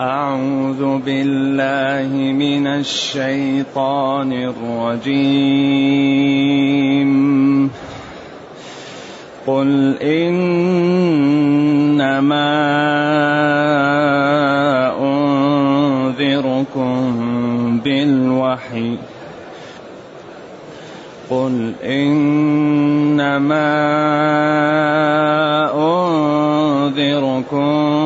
أعوذ بالله من الشيطان الرجيم. قل إنما أنذركم بالوحي. قل إنما أنذركم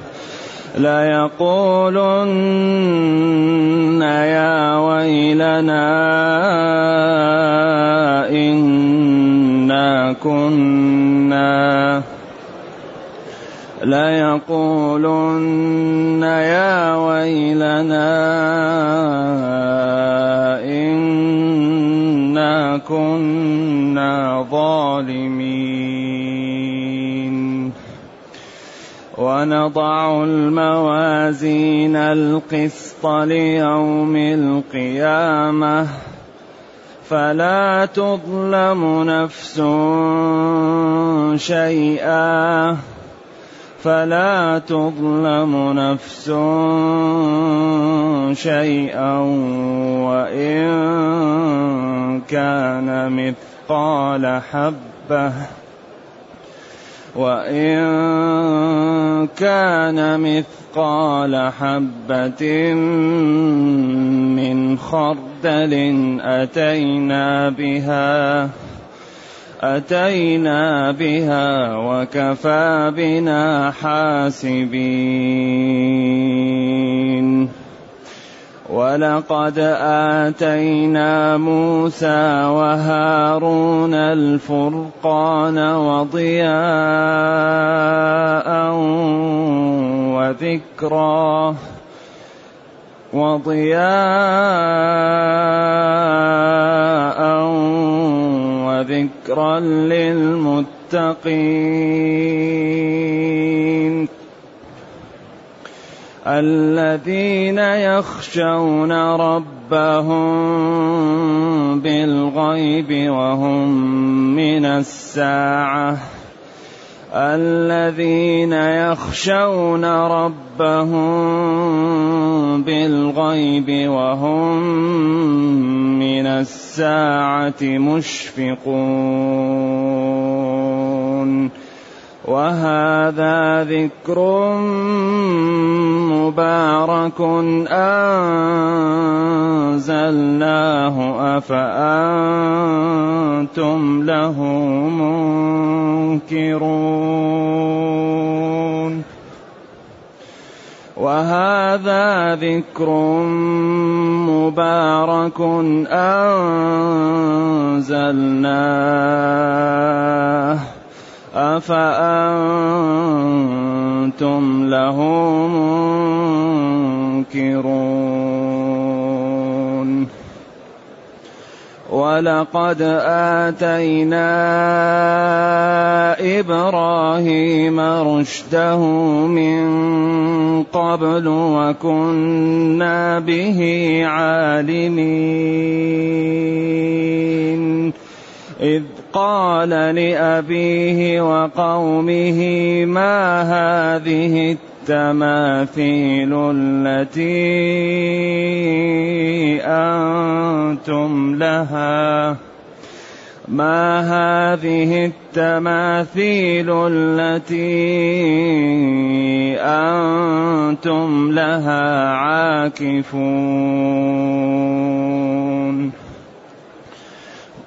ليقولن يا ويلنا إنا كنا ليقولن يا ويلنا إنا كنا ظالمين ونضع الموازين القسط ليوم القيامة. فلا تظلم نفس شيئا. فلا تظلم نفس شيئا وإن كان مثقال حبة. وإن كان مثقال حبة من خردل أتينا بها أتينا بها وكفى بنا حاسبين. ولقد آتينا موسى وهارون الفرقان وضياء وذكرًا وضياء وذكرا للمتقين. الذين يخشون ربهم بالغيب وهم من الساعة. الذين يخشون ربهم بالغيب وهم من الساعة مشفقون. وهذا ذكر مبارك أنزلناه أفأنتم له منكرون وهذا ذكر مبارك أنزلناه أفأنتم له منكرون؟ ولقد آتينا إبراهيم رشده من قبل وكنا به عالمين. إذ قال لأبيه وقومه ما هذه التماثيل التي أنتم لها؟ ما هذه التماثيل التي أنتم لها عاكفون؟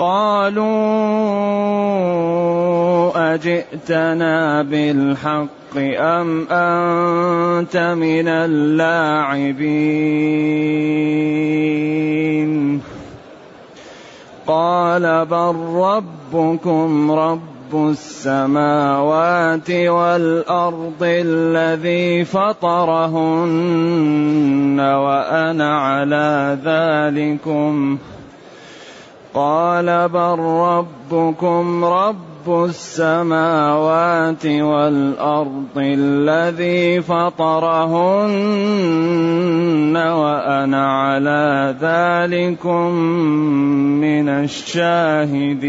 قالوا أجئتنا بالحق أم أنت من اللاعبين؟ قال بل ربكم رب السماوات والأرض الذي فطرهن وأنا على ذلكم قال بل ربكم رب السماوات والأرض الذي فطرهن وأنا على ذلكم من الشاهدين.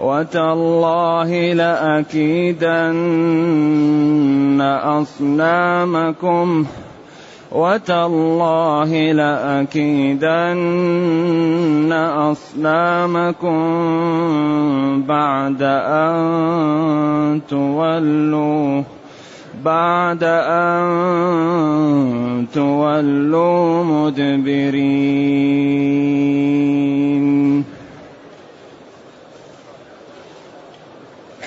وتالله لأكيدن أصنامكم. وتالله لأكيدن أصنامكم بعد أن تولوا بعد أن تولوا مدبرين.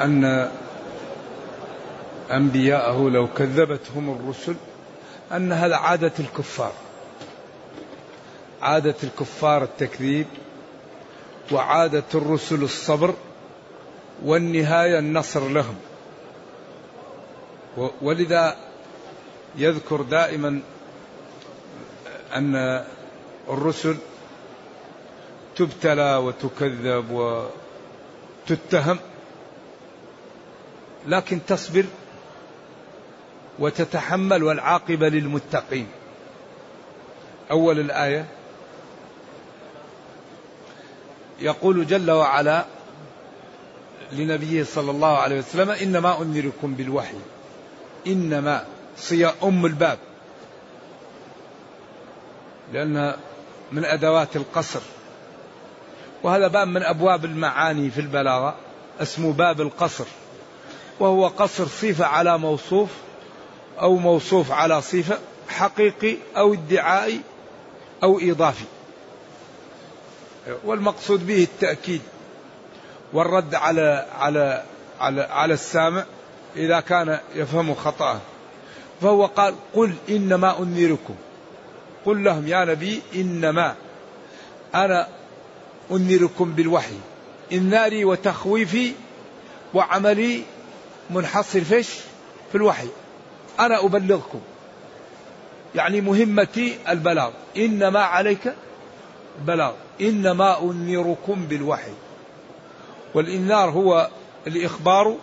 أن أنبياءه لو كذبتهم الرسل أن هذا عادة الكفار. عادة الكفار التكذيب وعادة الرسل الصبر والنهاية النصر لهم. ولذا يذكر دائما أن الرسل تبتلى وتكذب وتتهم لكن تصبر وتتحمل والعاقبة للمتقين. أول الآية. يقول جل وعلا لنبيه صلى الله عليه وسلم إنما أنذركم بالوحي. إنما صيا أم الباب. لأن من أدوات القصر. وهذا باب من أبواب المعاني في البلاغة. اسمه باب القصر. وهو قصر صفة على موصوف أو موصوف على صفة حقيقي أو ادعائي أو إضافي. والمقصود به التأكيد والرد على على على على السامع إذا كان يفهم خطأه. فهو قال قل إنما أنذركم. قل لهم يا نبي إنما أنا أنذركم بالوحي إنذاري وتخويفي وعملي منحصر فيش في الوحي. أنا أبلغكم. يعني مهمتي البلاغ. إنما عليك بلاغ إنما أنذركم بالوحي. والإنذار هو الإخبار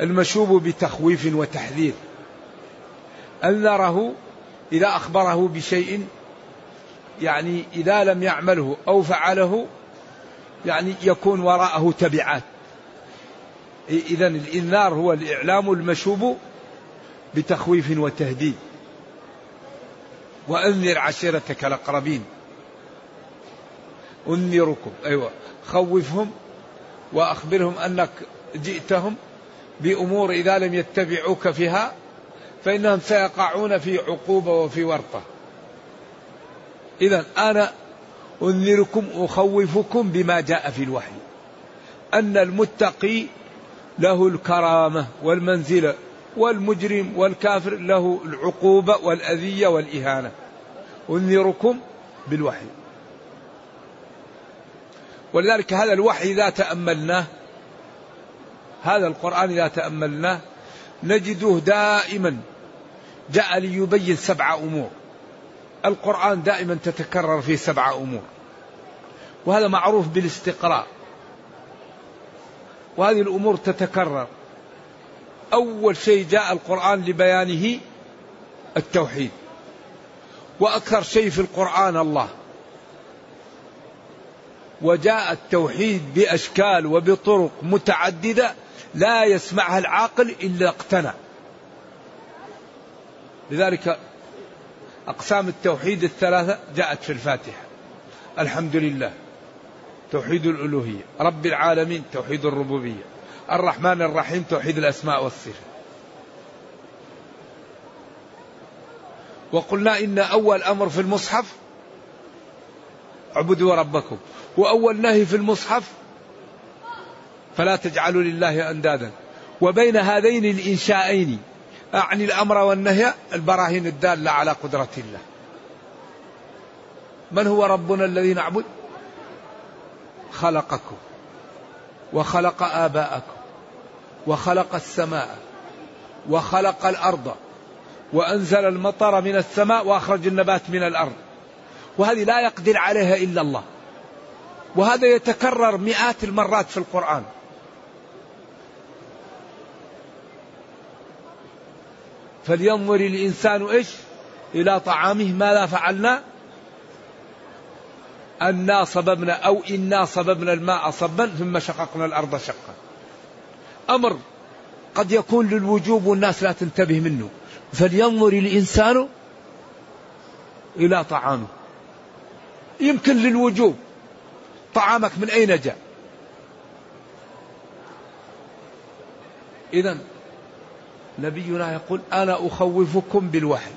المشوب بتخويف وتحذير. أنذره إذا أخبره بشيء يعني إذا لم يعمله أو فعله يعني يكون وراءه تبعات. إذا الإنذار هو الإعلام المشوب بتخويف وتهديد. وأنذر عشيرتك الأقربين. أنذركم أيوة خوفهم وأخبرهم أنك جئتهم بأمور إذا لم يتبعوك فيها فإنهم سيقعون في عقوبة وفي ورطة. إذا أنا أنذركم أخوفكم بما جاء في الوحي. أن المتقي له الكرامة والمنزلة والمجرم والكافر له العقوبة والأذية والإهانة. أنذركم بالوحي. ولذلك هذا الوحي إذا تأملناه هذا القرآن إذا تأملناه نجده دائما. جاء ليبين سبع أمور. القرآن دائما تتكرر فيه سبع أمور. وهذا معروف بالاستقراء. وهذه الأمور تتكرر. أول شيء جاء القرآن لبيانه التوحيد. وأكثر شيء في القرآن الله. وجاء التوحيد بأشكال وبطرق متعددة لا يسمعها العاقل إلا اقتنع. لذلك أقسام التوحيد الثلاثة جاءت في الفاتحة. الحمد لله. توحيد الألوهية. رب العالمين توحيد الربوبية. الرحمن الرحيم توحيد الأسماء والصفات. وقلنا إن أول أمر في المصحف اعبدوا ربكم. وأول نهي في المصحف فلا تجعلوا لله أندادا. وبين هذين الإنشائين أعني الأمر والنهي البراهين الدالة على قدرة الله. من هو ربنا الذي نعبد؟ خلقكم وخلق آباءكم وخلق السماء وخلق الأرض وأنزل المطر من السماء وأخرج النبات من الأرض. وهذه لا يقدر عليها إلا الله. وهذا يتكرر مئات المرات في القرآن. فلينظر الإنسان إيش؟ إلى طعامه ماذا فعلنا؟ أنا صببنا أو إنا صببنا الماء صبا ثم شققنا الأرض شقا. أمر قد يكون للوجوب والناس لا تنتبه منه. فلينظر الإنسان إلى طعامه. يمكن للوجوب. طعامك من أين جاء؟ إذا نبينا يقول أنا أخوفكم بالوحي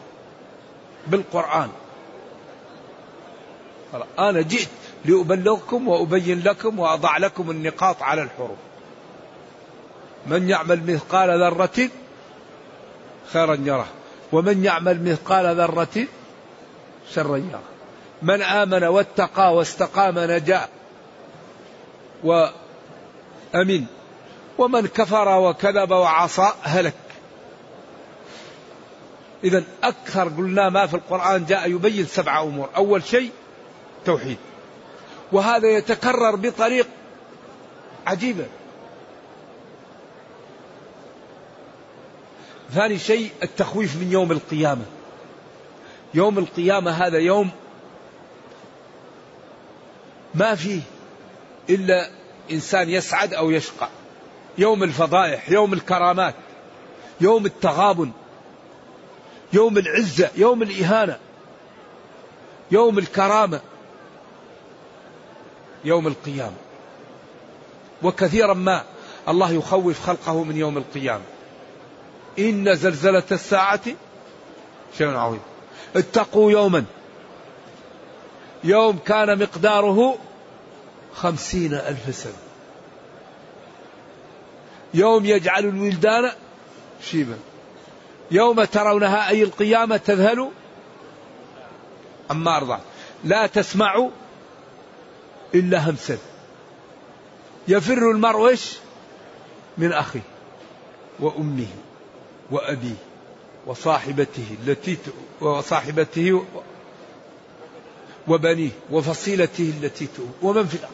بالقرآن. أنا جئت لأبلغكم وأبين لكم وأضع لكم النقاط على الحروف. من يعمل مثقال ذرة خيرا يره. ومن يعمل مثقال ذرة شرا يره. من آمن واتقى واستقام نجا وأمن. ومن كفر وكذب وعصى هلك. إذا أكثر قلنا ما في القرآن جاء يبين سبع أمور. أول شيء توحيد وهذا يتكرر بطريق عجيبة. ثاني شيء التخويف من يوم القيامة. يوم القيامة هذا يوم ما فيه إلا إنسان يسعد أو يشقى. يوم الفضائح يوم الكرامات يوم التغابن يوم العزة يوم الإهانة يوم الكرامة. يوم القيامة. وكثيرا ما الله يخوف خلقه من يوم القيامة. إن زلزلة الساعة شيء عظيم. اتقوا يوما. يوم كان مقداره خمسين ألف سنة. يوم يجعل الولدان شيبا. يوم ترونها أي القيامة تذهل أما أرضع لا تسمع إلا همسا. يفر المرء إيش؟ من أخيه وأمه وأبيه وصاحبته التي وصاحبته وبنيه وفصيلته التي ومن في الأرض.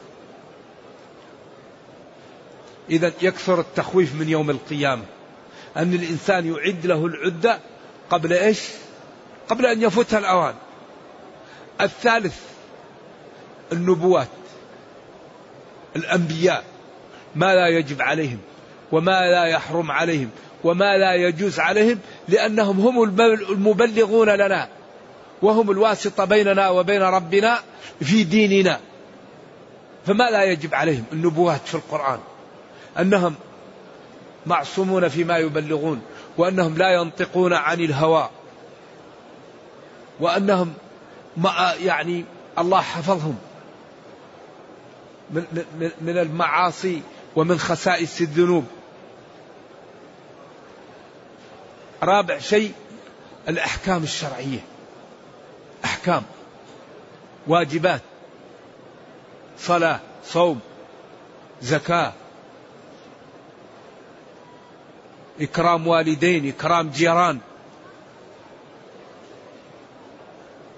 إذا يكثر التخويف من يوم القيامة أن الإنسان يعد له العدة قبل إيش؟ قبل أن يفوتها الأوان. الثالث النبوات. الأنبياء ما لا يجب عليهم وما لا يحرم عليهم وما لا يجوز عليهم لأنهم هم المبلغون لنا وهم الواسطة بيننا وبين ربنا في ديننا. فما لا يجب عليهم النبوات في القرآن أنهم معصومون فيما يبلغون وأنهم لا ينطقون عن الهوى وأنهم يعني الله حفظهم. من, المعاصي ومن خسائس الذنوب. رابع شيء الأحكام الشرعية. أحكام. واجبات. صلاة صوم زكاة. إكرام والدين إكرام جيران.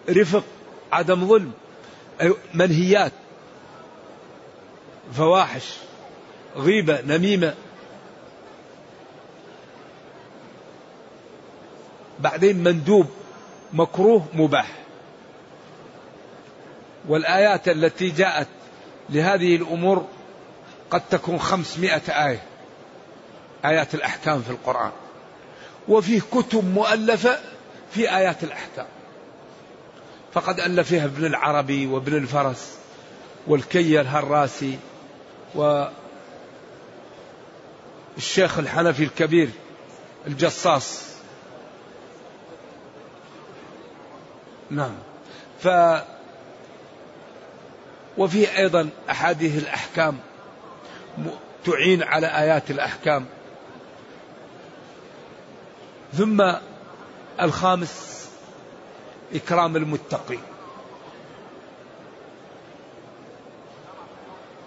رفق عدم ظلم منهيات. فواحش غيبة نميمة. بعدين مندوب مكروه مباح. والآيات التي جاءت لهذه الأمور قد تكون خمسمائة آية آيات الأحكام في القرآن. وفيه كتب مؤلفة في آيات الأحكام. فقد ألف فيها ابن العربي وابن الفرس والكي الهراسي والشيخ الحنفي الكبير الجصاص. نعم. ف وفيه أيضا أحاديث الأحكام تعين على آيات الأحكام. ثم الخامس إكرام المتقين.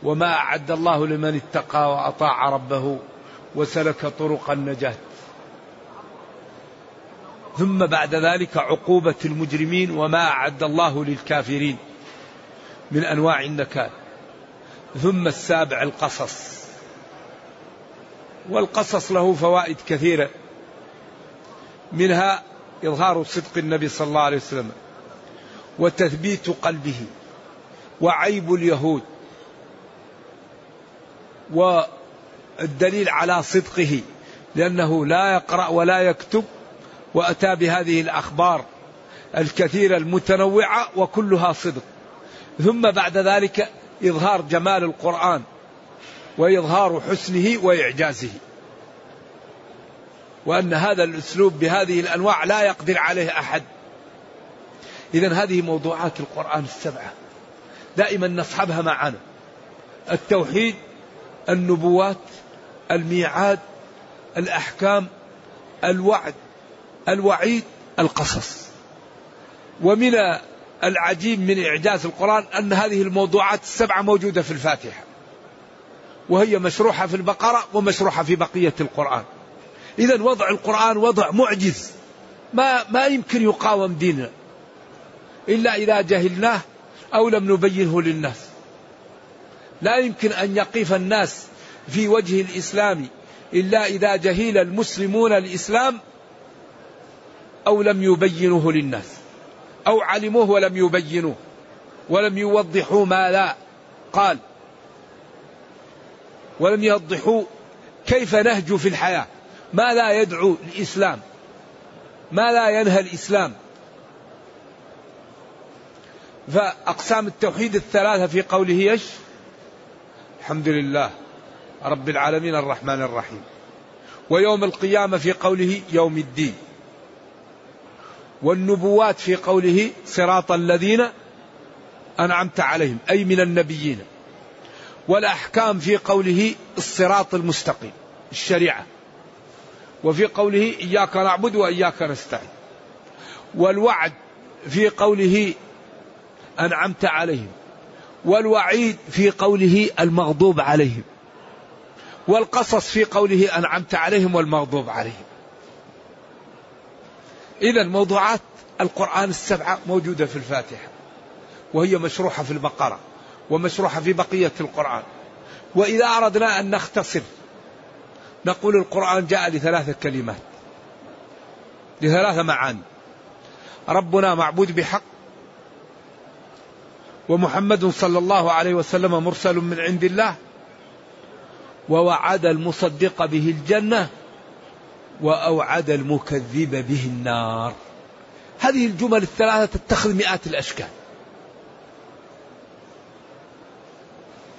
وما أعد الله لمن اتقى وأطاع ربه وسلك طرق النجاة. ثم بعد ذلك عقوبة المجرمين وما أعد الله للكافرين من أنواع النكال. ثم السابع القصص. والقصص له فوائد كثيرة. منها إظهار صدق النبي صلى الله عليه وسلم وتثبيت قلبه وعيب اليهود والدليل على صدقه لأنه لا يقرأ ولا يكتب وأتى بهذه الأخبار الكثيرة المتنوعة وكلها صدق. ثم بعد ذلك إظهار جمال القرآن وإظهار حسنه وإعجازه. وأن هذا الأسلوب بهذه الأنواع لا يقدر عليه أحد. إذا هذه موضوعات القرآن السبعة. دائما نصحبها معنا التوحيد النبوات الميعاد الأحكام الوعد الوعيد القصص. ومن العجيب من إعجاز القرآن أن هذه الموضوعات السبعة موجودة في الفاتحة. وهي مشروحة في البقرة ومشروحة في بقية القرآن. إذا وضع القرآن وضع معجز. ما ما يمكن يقاوم ديننا. إلا إذا جهلناه أو لم نبينه للناس. لا يمكن أن يقف الناس في وجه الإسلام إلا إذا جهل المسلمون الإسلام أو لم يبينوه للناس أو علموه ولم يبينوه ولم يوضحوا ما لا قال ولم يوضحوا كيف نهج في الحياة ما لا يدعو الإسلام ما لا ينهى الإسلام فأقسام التوحيد الثلاثة في قوله إيش؟ الحمد لله رب العالمين الرحمن الرحيم. ويوم القيامة في قوله يوم الدين. والنبوات في قوله صراط الذين أنعمت عليهم أي من النبيين. والأحكام في قوله الصراط المستقيم الشريعة. وفي قوله إياك نعبد وإياك نستعين. والوعد في قوله أنعمت عليهم. والوعيد في قوله المغضوب عليهم. والقصص في قوله أنعمت عليهم والمغضوب عليهم. إذا موضوعات القرآن السبعة موجودة في الفاتحة. وهي مشروحة في البقرة ومشروحة في بقية القرآن. وإذا أردنا أن نختصر نقول القرآن جاء لثلاثة كلمات لثلاثة معاني. ربنا معبود بحق ومحمد صلى الله عليه وسلم مرسل من عند الله ووعد المصدق به الجنة وأوعد المكذب به النار. هذه الجمل الثلاثة تتخذ مئات الأشكال.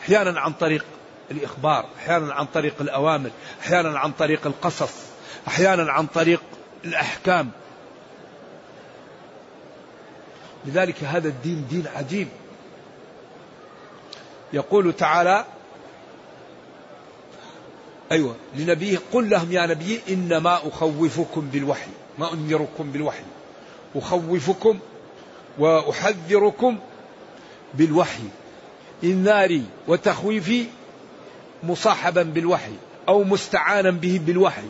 أحيانا عن طريق الإخبار أحيانا عن طريق الأوامر أحيانا عن طريق القصص أحيانا عن طريق الأحكام. لذلك هذا الدين دين عجيب. يقول تعالى أيوة لنبيه قل لهم يا نبي إنما أخوفكم بالوحي ما أنذركم بالوحي أخوفكم وأحذركم بالوحي إنذاري وتخويفي مصاحبا بالوحي أو مستعانا به بالوحي.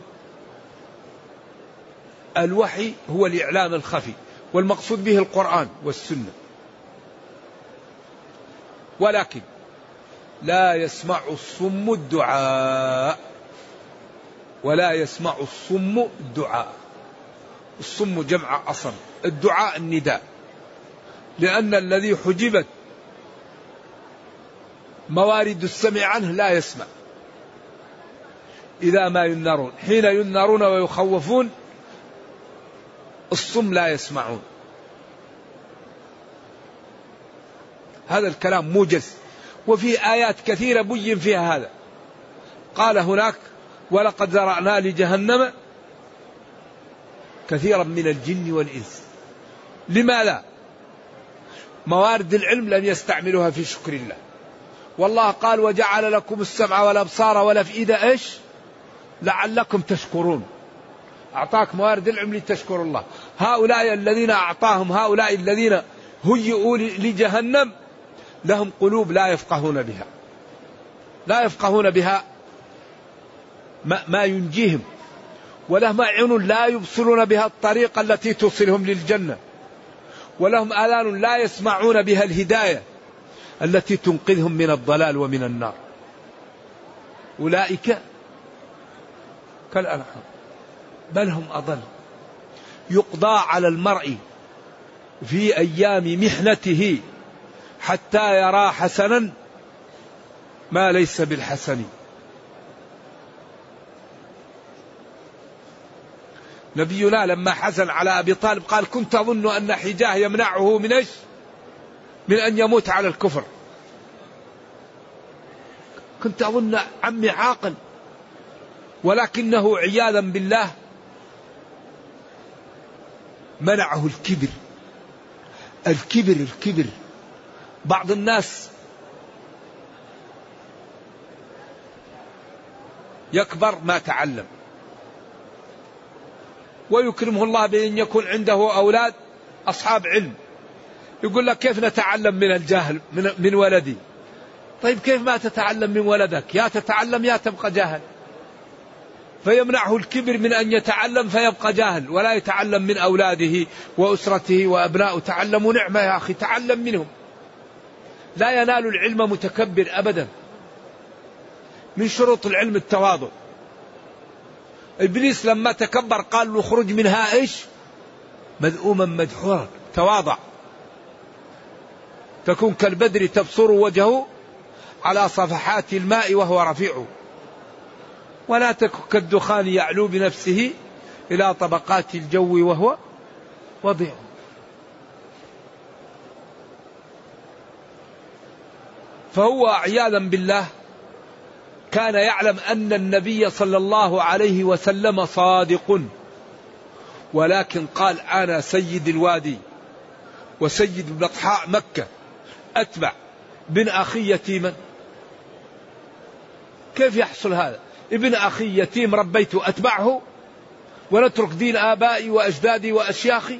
الوحي هو الإعلام الخفي والمقصود به القرآن والسنة. ولكن لا يسمع الصم الدعاء. ولا يسمع الصم الدعاء. الصم جمع أصم الدعاء النداء. لأن الذي حجبت موارد السمع عنه لا يسمع. إذا ما ينذرون حين ينذرون ويخوفون الصم لا يسمعون. هذا الكلام موجز. وفي آيات كثيرة بين فيها هذا. قال هناك ولقد ذرأنا لجهنم كثيرا من الجن والإنس. لماذا موارد العلم لم يستعملوها في شكر الله. والله قال وجعل لكم السمع والأبصار والأفئدة إيش؟ لعلكم تشكرون. أعطاك موارد العلم لتشكر الله. هؤلاء الذين أعطاهم هؤلاء الذين هيئوا لجهنم لهم قلوب لا يفقهون بها. لا يفقهون بها ما, ما ينجيهم ولهم أعين لا يبصرون بها الطريقة التي توصلهم للجنة ولهم آذان لا يسمعون بها الهداية التي تنقذهم من الضلال ومن النار. أولئك كالأنعام بل هم أضل. يقضى على المرء في أيام محنته حتى يرى حسنا ما ليس بالحسن نبينا لما حزن على أبي طالب قال كنت أظن أن حجاه يمنعه من إيش؟ من أن يموت على الكفر. كنت أظن عمي عاقل ولكنه عياذا بالله منعه الكبر. الكبر الكبر بعض الناس يكبر ما تعلم. ويكرمه الله بأن يكون عنده أولاد أصحاب علم. يقول لك كيف نتعلم من الجاهل من, ولدي؟ طيب كيف ما تتعلم من ولدك؟ يا تتعلم يا تبقى جاهل. فيمنعه الكبر من أن يتعلم فيبقى جاهل ولا يتعلم من أولاده وأسرته وأبنائه تعلموا نعمة يا أخي تعلم منهم. لا ينال العلم متكبر أبدا من شروط العلم التواضع. إبليس لما تكبر قال له اخرج منها إيش؟ مذءوما مدحورا. تواضع. تكون كالبدر تبصر وجهه على صفحات الماء وهو رفيع. ولا تكن كالدخان يعلو بنفسه إلى طبقات الجو وهو وضيع. فهو عياذا بالله كان يعلم أن النبي صلى الله عليه وسلم صادق. ولكن قال أنا سيد الوادي وسيد بطحاء مكة. أتبع ابن أخي يتيما. كيف يحصل هذا؟ ابن أخي يتيم ربيته أتبعه ونترك دين آبائي وأجدادي وأشياخي؟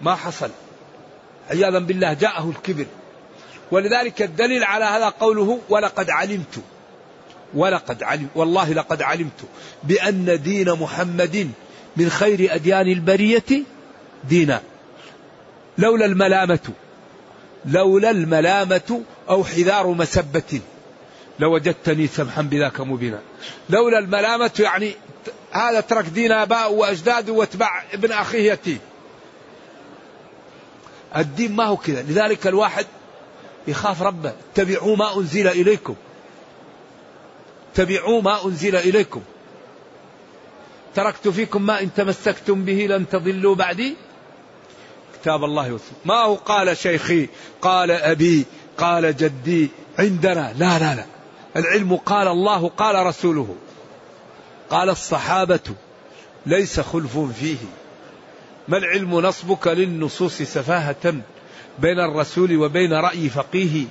ما حصل. عياذا بالله جاءه الكبر. ولذلك الدليل على هذا قوله ولقد علمت ولقد علم والله لقد علمت بأن دين محمد من خير أديان البرية دينا. لولا الملامة لولا الملامة أو حذار مسبة لوجدتني سمحا بذاك مبينا. لولا الملامة يعني هذا ترك دين آباء وأجداده واتبع ابن أخيه يتيم الدين ما هو كذا لذلك الواحد يخاف ربه. اتبعوا ما أنزل إليكم. اتبعوا ما أنزل إليكم. تركت فيكم ما إن تمسكتم به لن تضلوا بعدي. كتاب الله والسنة ما هو؟ قال شيخي قال أبي قال جدي عندنا. لا لا لا. العلم قال الله قال رسوله. قال الصحابة ليس خلف فيه. ما العلم نصبك للنصوص سفاهة؟ بين الرسول وبين رأي فقيه.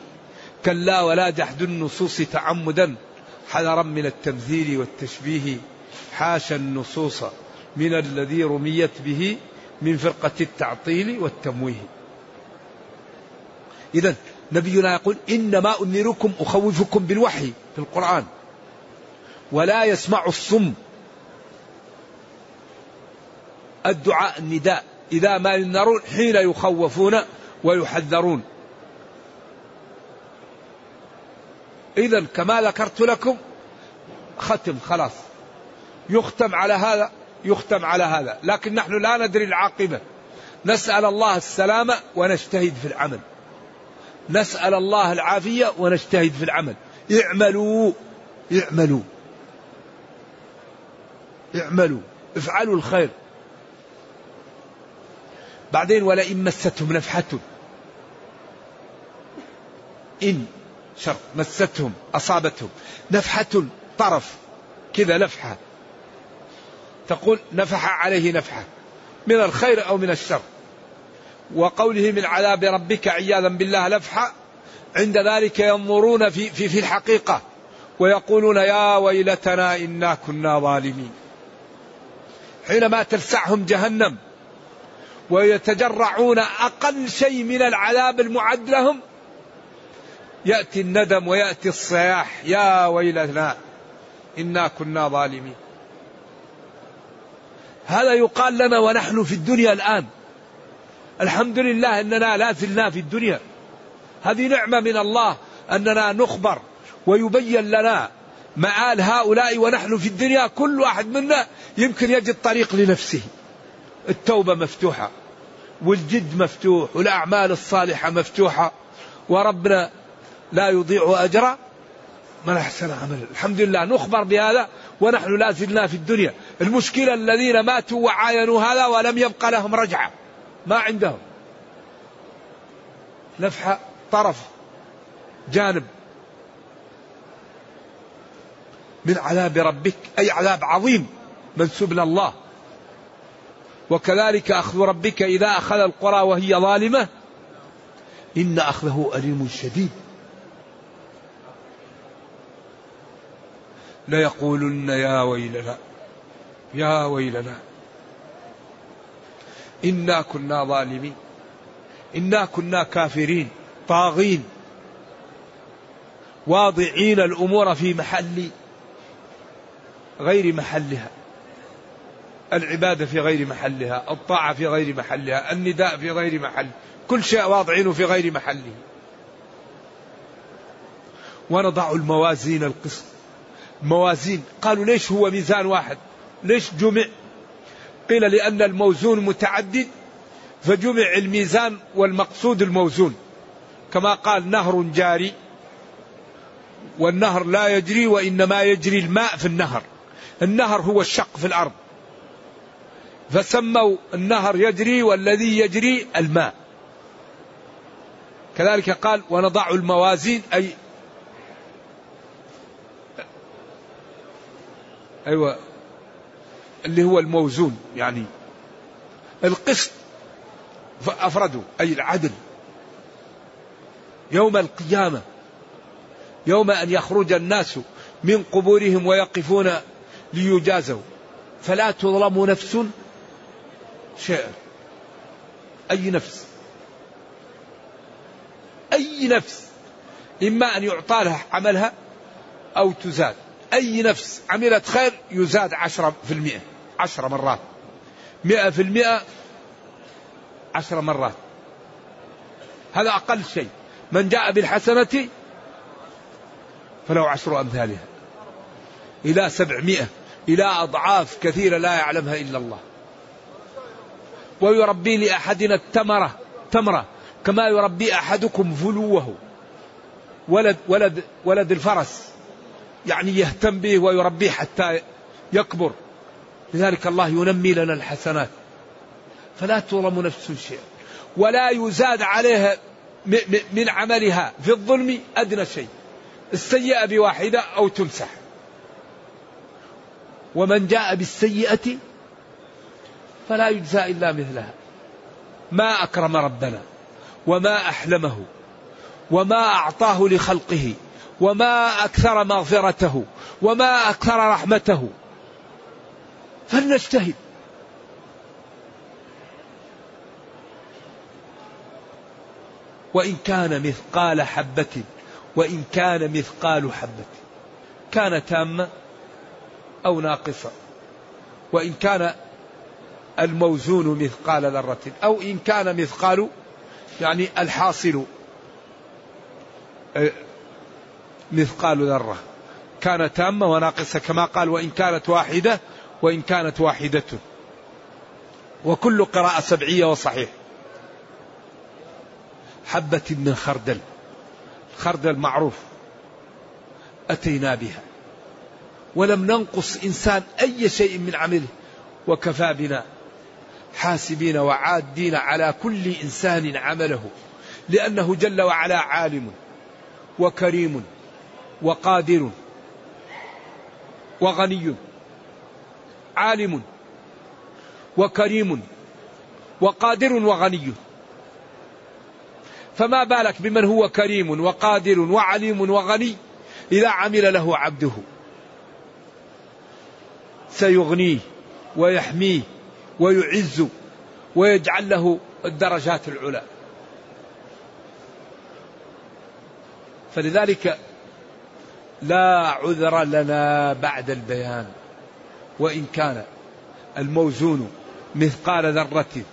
كلا ولا جحد النصوص تعمدا حذرا من التمثيل والتشبيه. حاشا النصوص من الذي رميت به من فرقة التعطيل والتمويه. إذا نبينا يقول إنما أنذركم أخوفكم بالوحي في القرآن. ولا يسمع الصم. الدعاء النداء. إذا ما ينذرون حين يخوفون ويحذرون. إذا كما ذكرت لكم ختم خلاص. يختم على هذا يختم على هذا. لكن نحن لا ندري العاقبة. نسأل الله السلامة ونجتهد في العمل. نسأل الله العافية ونجتهد في العمل. اعملوا اعملوا. اعملوا افعلوا الخير. بعدين ولئن مستهم نفحة. إن شر مستهم أصابتهم. نفحة طرف. كذا نفحة. تقول نفح عليه نفحة. من الخير أو من الشر. وقوله من عذاب ربك عياذا بالله لفحة عند ذلك ينظرون في, في, في الحقيقة. ويقولون يا ويلتنا إنا كنا ظالمين. حينما تلسعهم جهنم. ويتجرعون أقل شيء من العذاب المعد لهم. يأتي الندم ويأتي الصياح. يا ويلتنا إنا كنا ظالمين. هذا يقال لنا ونحن في الدنيا الآن. الحمد لله أننا لا زلنا في الدنيا. هذه نعمة من الله أننا نخبر ويبين لنا مآل هؤلاء ونحن في الدنيا. كل واحد منا يمكن يجد طريق لنفسه. التوبة مفتوحة والجد مفتوح والأعمال الصالحة مفتوحة وربنا لا يضيع أجر من أحسن عملا الحمد لله نخبر بهذا ونحن لا زلنا في الدنيا. المشكلة الذين ماتوا وعاينوا هذا ولم يبقى لهم رجعة. ما عندهم. نفحة طرف جانب. من عذاب ربك أي عذاب عظيم. منسوب الله. وكذلك أخذ ربك إذا أخذ القرى وهي ظالمة. إن أخذه أليم شديد. ليقولن يا ويلنا يا ويلنا. إنا كنا ظالمين إنا كنا كافرين طاغين واضعين الأمور في محل غير محلها العبادة في غير محلها الطاعة في غير محلها النداء في غير محل كل شيء واضعينه في غير محله. ونضع الموازين القسط. موازين. قالوا ليش هو ميزان واحد؟ ليش جمع؟ قيل لأن الموزون متعدد فجمع الميزان والمقصود الموزون. كما قال نهر جاري والنهر لا يجري وإنما يجري الماء في النهر. النهر هو الشق في الأرض. فسموا النهر يجري والذي يجري الماء. كذلك قال ونضع الموازين أي أيوة اللي هو الموزون يعني القسط أفردوا أي العدل. يوم القيامة يوم أن يخرج الناس من قبورهم ويقفون ليجازوا. فلا تظلم نفس شيئا. أي نفس؟ أي نفس؟ إما أن يعطى لها عملها أو تزاد أي نفس عملت خير يزاد عشرة في المئة عشر مرات. مئة في المئة عشر مرات. هذا أقل شيء. من جاء بالحسنة فله عشر أمثالها. إلى سبعمائة إلى أضعاف كثيرة لا يعلمها إلا الله. ويربي لأحدنا التمرة تمرة. كما يربي أحدكم فلوه. ولد ولد ولد الفرس. يعني يهتم به ويربيه حتى يكبر. لذلك الله ينمي لنا الحسنات. فلا تظلم نفس شيء ولا يزاد عليها من عملها في الظلم أدنى شيء. السيئة بواحدة أو تمسح. ومن جاء بالسيئة فلا يجزى إلا مثلها. ما أكرم ربنا وما أحلمه وما أعطاه لخلقه وما أكثر مغفرته وما أكثر رحمته. فلنجتهد. وإن كان مثقال حبة وإن كان مثقال حبة. كان تاما أو ناقصا. وإن كان الموزون مثقال ذرة أو إن كان مثقال يعني الحاصل. مثقال ذرة. كان تامة وناقصة كما قال وإن كانت واحدة وإن كانت واحدة. وكل قراءة سبعية وصحيح. حبة من خردل. خردل معروف. أتينا بها. ولم ننقص إنسان أي شيء من عمله. وكفى بنا. حاسبين وعادين على كل إنسان عمله. لأنه جل وعلا عالم. وكريم. وقادر وغني عالم وكريم وقادر وغني. فما بالك بمن هو كريم وقادر وعليم وغني؟ إذا عمل له عبده. سيغنيه ويحميه ويعز ويجعل له الدرجات العلى. فلذلك لا عذر لنا بعد البيان. وإن كان الموزون مثقال ذرة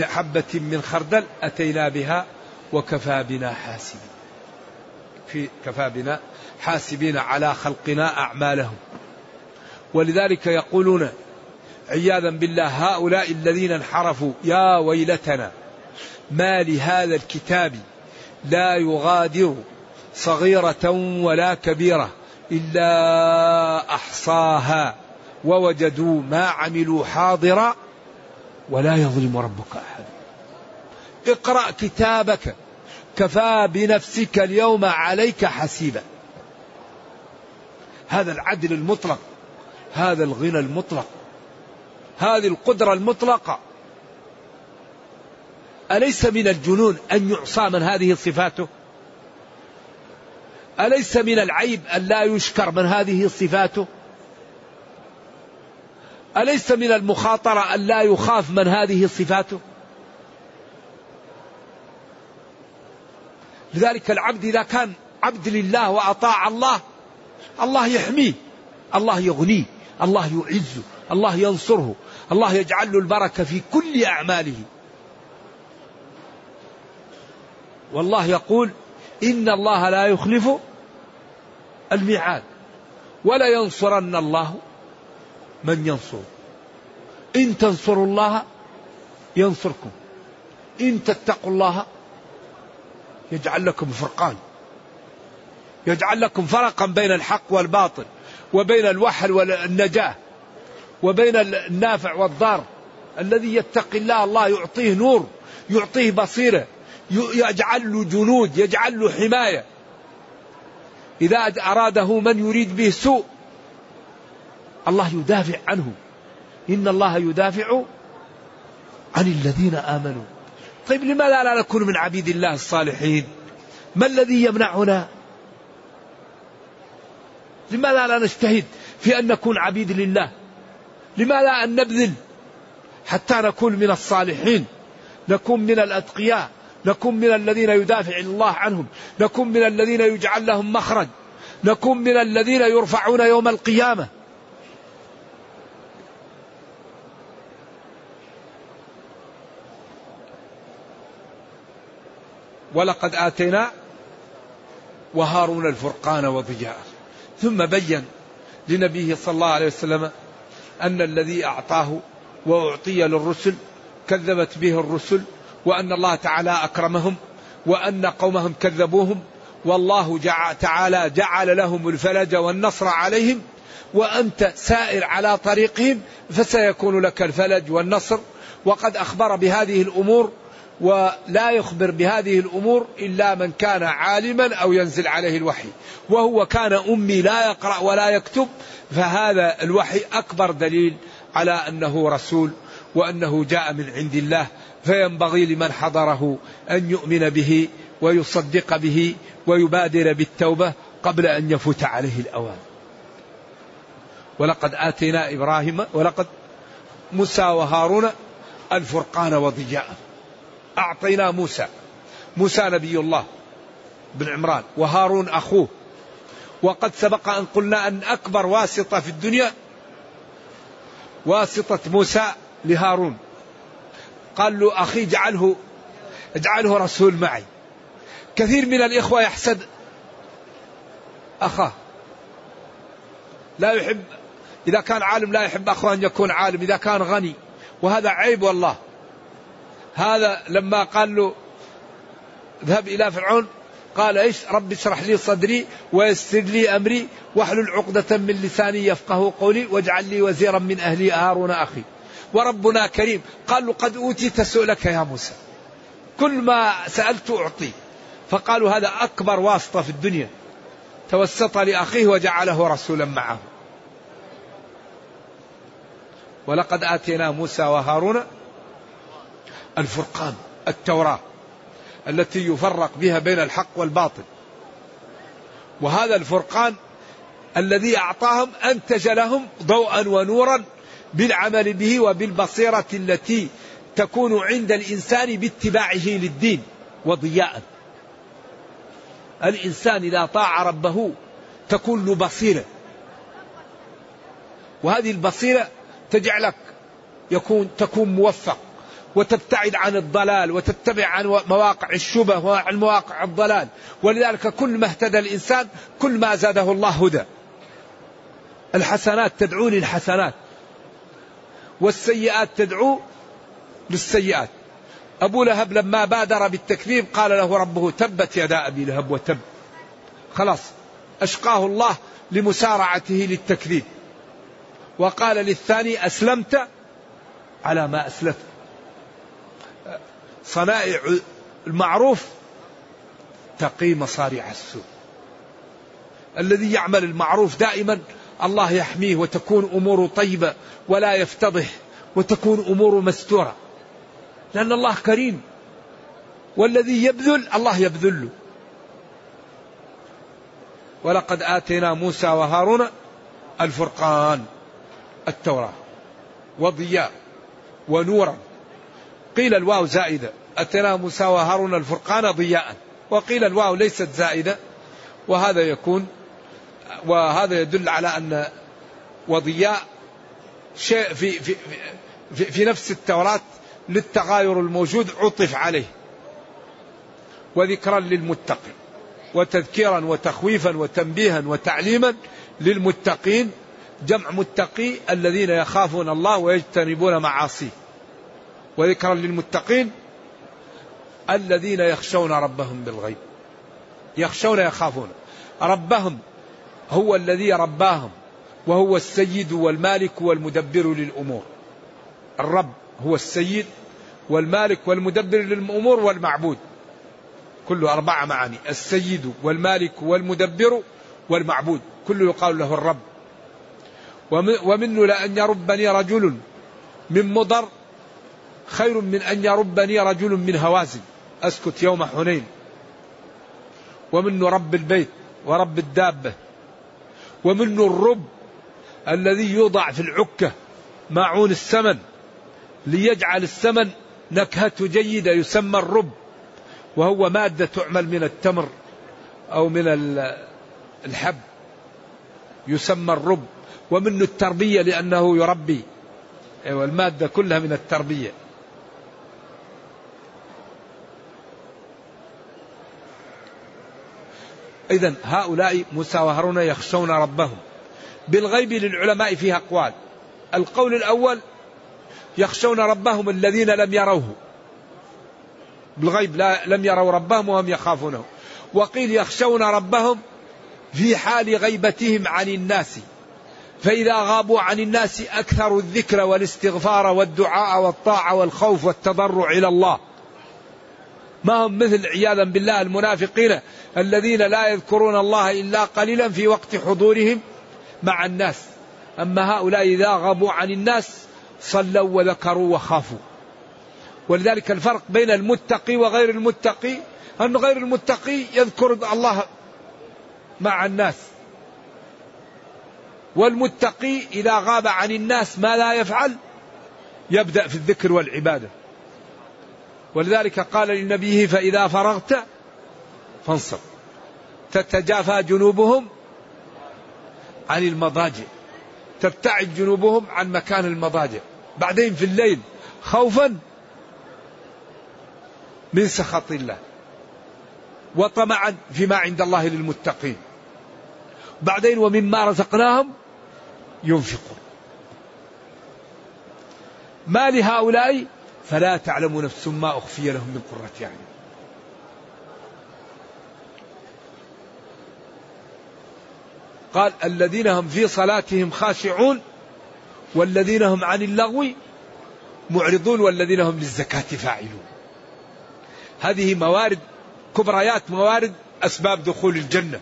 حبة من خردل أتينا بها وكفى بنا حاسبين. في كفى بنا حاسبين على خلقنا أعمالهم. ولذلك يقولون عياذا بالله هؤلاء الذين انحرفوا يا ويلتنا ما لهذا الكتاب لا يغادر صغيرة ولا كبيرة إلا أحصاها ووجدوا ما عملوا حاضرا ولا يظلم ربك أحد. اقرأ كتابك كفى بنفسك اليوم عليك حسيبا. هذا العدل المطلق هذا الغنى المطلق هذه القدرة المطلقة. أليس من الجنون أن يعصى من هذه صفاته؟ أليس من العيب أن لا يشكر من هذه صفاته؟ أليس من المخاطرة أن لا يخاف من هذه صفاته؟ لذلك العبد إذا كان عبد لله وأطاع الله الله يحميه الله يغنيه الله يعزه الله ينصره الله يجعل له البركة في كل أعماله. والله يقول إن الله لا يخلف الميعاد. ولا ينصرن الله من ينصر. إن تنصروا الله ينصركم. إن تتقوا الله يجعل لكم فرقان. يجعل لكم فرقا بين الحق والباطل وبين الوحل والنجاة وبين النافع والضار. الذي يتقي الله الله يعطيه نور يعطيه بصيرة. يجعل له جنود يجعل له حماية. إذا أراده من يريد به سوء الله يدافع عنه. إن الله يدافع عن الذين آمنوا. طيب لماذا لا نكون من عبيد الله الصالحين؟ ما الذي يمنعنا؟ لماذا لا نجتهد في أن نكون عبيد لله؟ لماذا أن نبذل؟ حتى نكون من الصالحين نكون من الأتقياء. نكون من الذين يدافع الله عنهم. نكون من الذين يجعل لهم مخرج. نكون من الذين يرفعون يوم القيامة. ولقد آتينا وهارون الفرقان وضياء ثم بين لنبيه صلى الله عليه وسلم أن الذي أعطاه وأعطي للرسل كذبت به الرسل وأن الله تعالى أكرمهم وأن قومهم كذبوهم والله تعالى جعل لهم الفلج والنصر عليهم وأنت سائر على طريقهم فسيكون لك الفلج والنصر وقد أخبر بهذه الأمور ولا يخبر بهذه الأمور إلا من كان عالما أو ينزل عليه الوحي وهو كان أمي لا يقرأ ولا يكتب فهذا الوحي أكبر دليل على أنه رسول وأنه جاء من عند الله فينبغي لمن حضره أن يؤمن به ويصدق به ويبادر بالتوبة قبل أن يفوت عليه الأوان. ولقد آتينا إبراهيم ولقد موسى وهارون الفرقان وضياء. أعطينا موسى موسى نبي الله بن عمران وهارون أخوه وقد سبق أن قلنا أن أكبر واسطة في الدنيا واسطة موسى لهارون قال له أخي اجعله اجعله رسول معي. كثير من الإخوة يحسد أخاه. لا يحب إذا كان عالم لا يحب أخوه أن يكون عالم إذا كان غني. وهذا عيب والله. هذا لما قال له اذهب إلى فرعون. قال إيش رب اشرح لي صدري ويسر لي أمري واحلل عقدة من لساني يفقه قولي واجعل لي وزيرا من أهلي هارون أخي. وربنا كريم. قال له قد أوتيت سؤلك يا موسى. كل ما سألت أعطي. فقالوا هذا أكبر واسطة في الدنيا. توسط لأخيه وجعله رسولا معه. ولقد آتينا موسى وهارون الفرقان التوراة التي يفرق بها بين الحق والباطل. وهذا الفرقان الذي أعطاهم أنتج لهم ضوءا ونورا بالعمل به وبالبصيرة التي تكون عند الإنسان باتباعه للدين وضياء. الإنسان إذا طاع ربه تكون له بصيرة. وهذه البصيرة تجعلك يكون تكون موفق وتبتعد عن الضلال وتتبع عن مواقع الشبه وعن مواقع الضلال ولذلك كل ما اهتدى الإنسان كل ما زاده الله هدى الحسنات تدعو للحسنات والسيئات تدعو للسيئات. أبو لهب لما بادر بالتكذيب قال له ربه تبت يدا أبي لهب وتب. خلاص أشقاه الله لمسارعته للتكذيب. وقال للثاني أسلمت على ما أسلفت. صنائع المعروف تقي مصارع السوء. الذي يعمل المعروف دائما الله يحميه وتكون أموره طيبة ولا يفتضح وتكون أموره مستورة. لأن الله كريم. والذي يبذل الله يبذل. له ولقد آتينا موسى وهارون الفرقان التوراة وضياء ونورا. قيل الواو زائدة. أتنا موسى وهارون الفرقان ضياء. وقيل الواو ليست زائدة. وهذا يكون وهذا يدل على أن وضياء شيء في في في, في نفس التوراة للتغاير الموجود عطف عليه. وذكرا للمتقين وتذكيرا وتخويفا وتنبيها وتعليما للمتقين جمع متقي الذين يخافون الله ويجتنبون معاصيه. وذكرا للمتقين الذين يخشون ربهم بالغيب. يخشون يخافون. ربهم هو الذي رباهم وهو السيد والمالك والمدبر للأمور. الرب هو السيد والمالك والمدبر للأمور والمعبود. كله أربع معاني السيد والمالك والمدبر والمعبود. كله يقال له الرب. ومنه لأن يربني رجل من مضر خير من أن يربني رجل من هوازن. أسكت يوم حنين. ومنه رب البيت ورب الدابة. ومنه الرب الذي يوضع في العكة ماعون السمن ليجعل السمن نكهته جيدة يسمى الرب وهو مادة تعمل من التمر أو من الحب يسمى الرب ومنه التربية لأنه يربي. أيوة المادة كلها من التربية. إذا هؤلاء موسى يخشون ربهم. بالغيب للعلماء فيها أقوال. القول الأول يخشون ربهم الذين لم يروه. بالغيب لا لم يروا ربهم وهم يخافونه. وقيل يخشون ربهم في حال غيبتهم عن الناس. فإذا غابوا عن الناس أكثروا الذكر والاستغفار والدعاء والطاعة والخوف والتضرع إلى الله. ما هم مثل عياذا بالله المنافقين الذين لا يذكرون الله إلا قليلا في وقت حضورهم مع الناس. أما هؤلاء إذا غابوا عن الناس صلوا وذكروا وخافوا. ولذلك الفرق بين المتقي وغير المتقي أن غير المتقي يذكر الله مع الناس. والمتقي إذا غاب عن الناس ما لا يفعل؟ يبدأ في الذكر والعبادة. ولذلك قال لنبيه فإذا فرغت فانصب تتجافى جنوبهم عن المضاجع. تبتعد جنوبهم عن مكان المضاجع. بعدين في الليل خوفا من سخط الله وطمعا فيما عند الله للمتقين. بعدين ومما رزقناهم ينفقون. ما لهؤلاء فلا تعلم نفس ما أخفي لهم من قرة أعين. قال الذين هم في صلاتهم خاشعون والذين هم عن اللغو معرضون والذين هم للزكاة فاعلون. هذه موارد كبريات موارد أسباب دخول الجنة.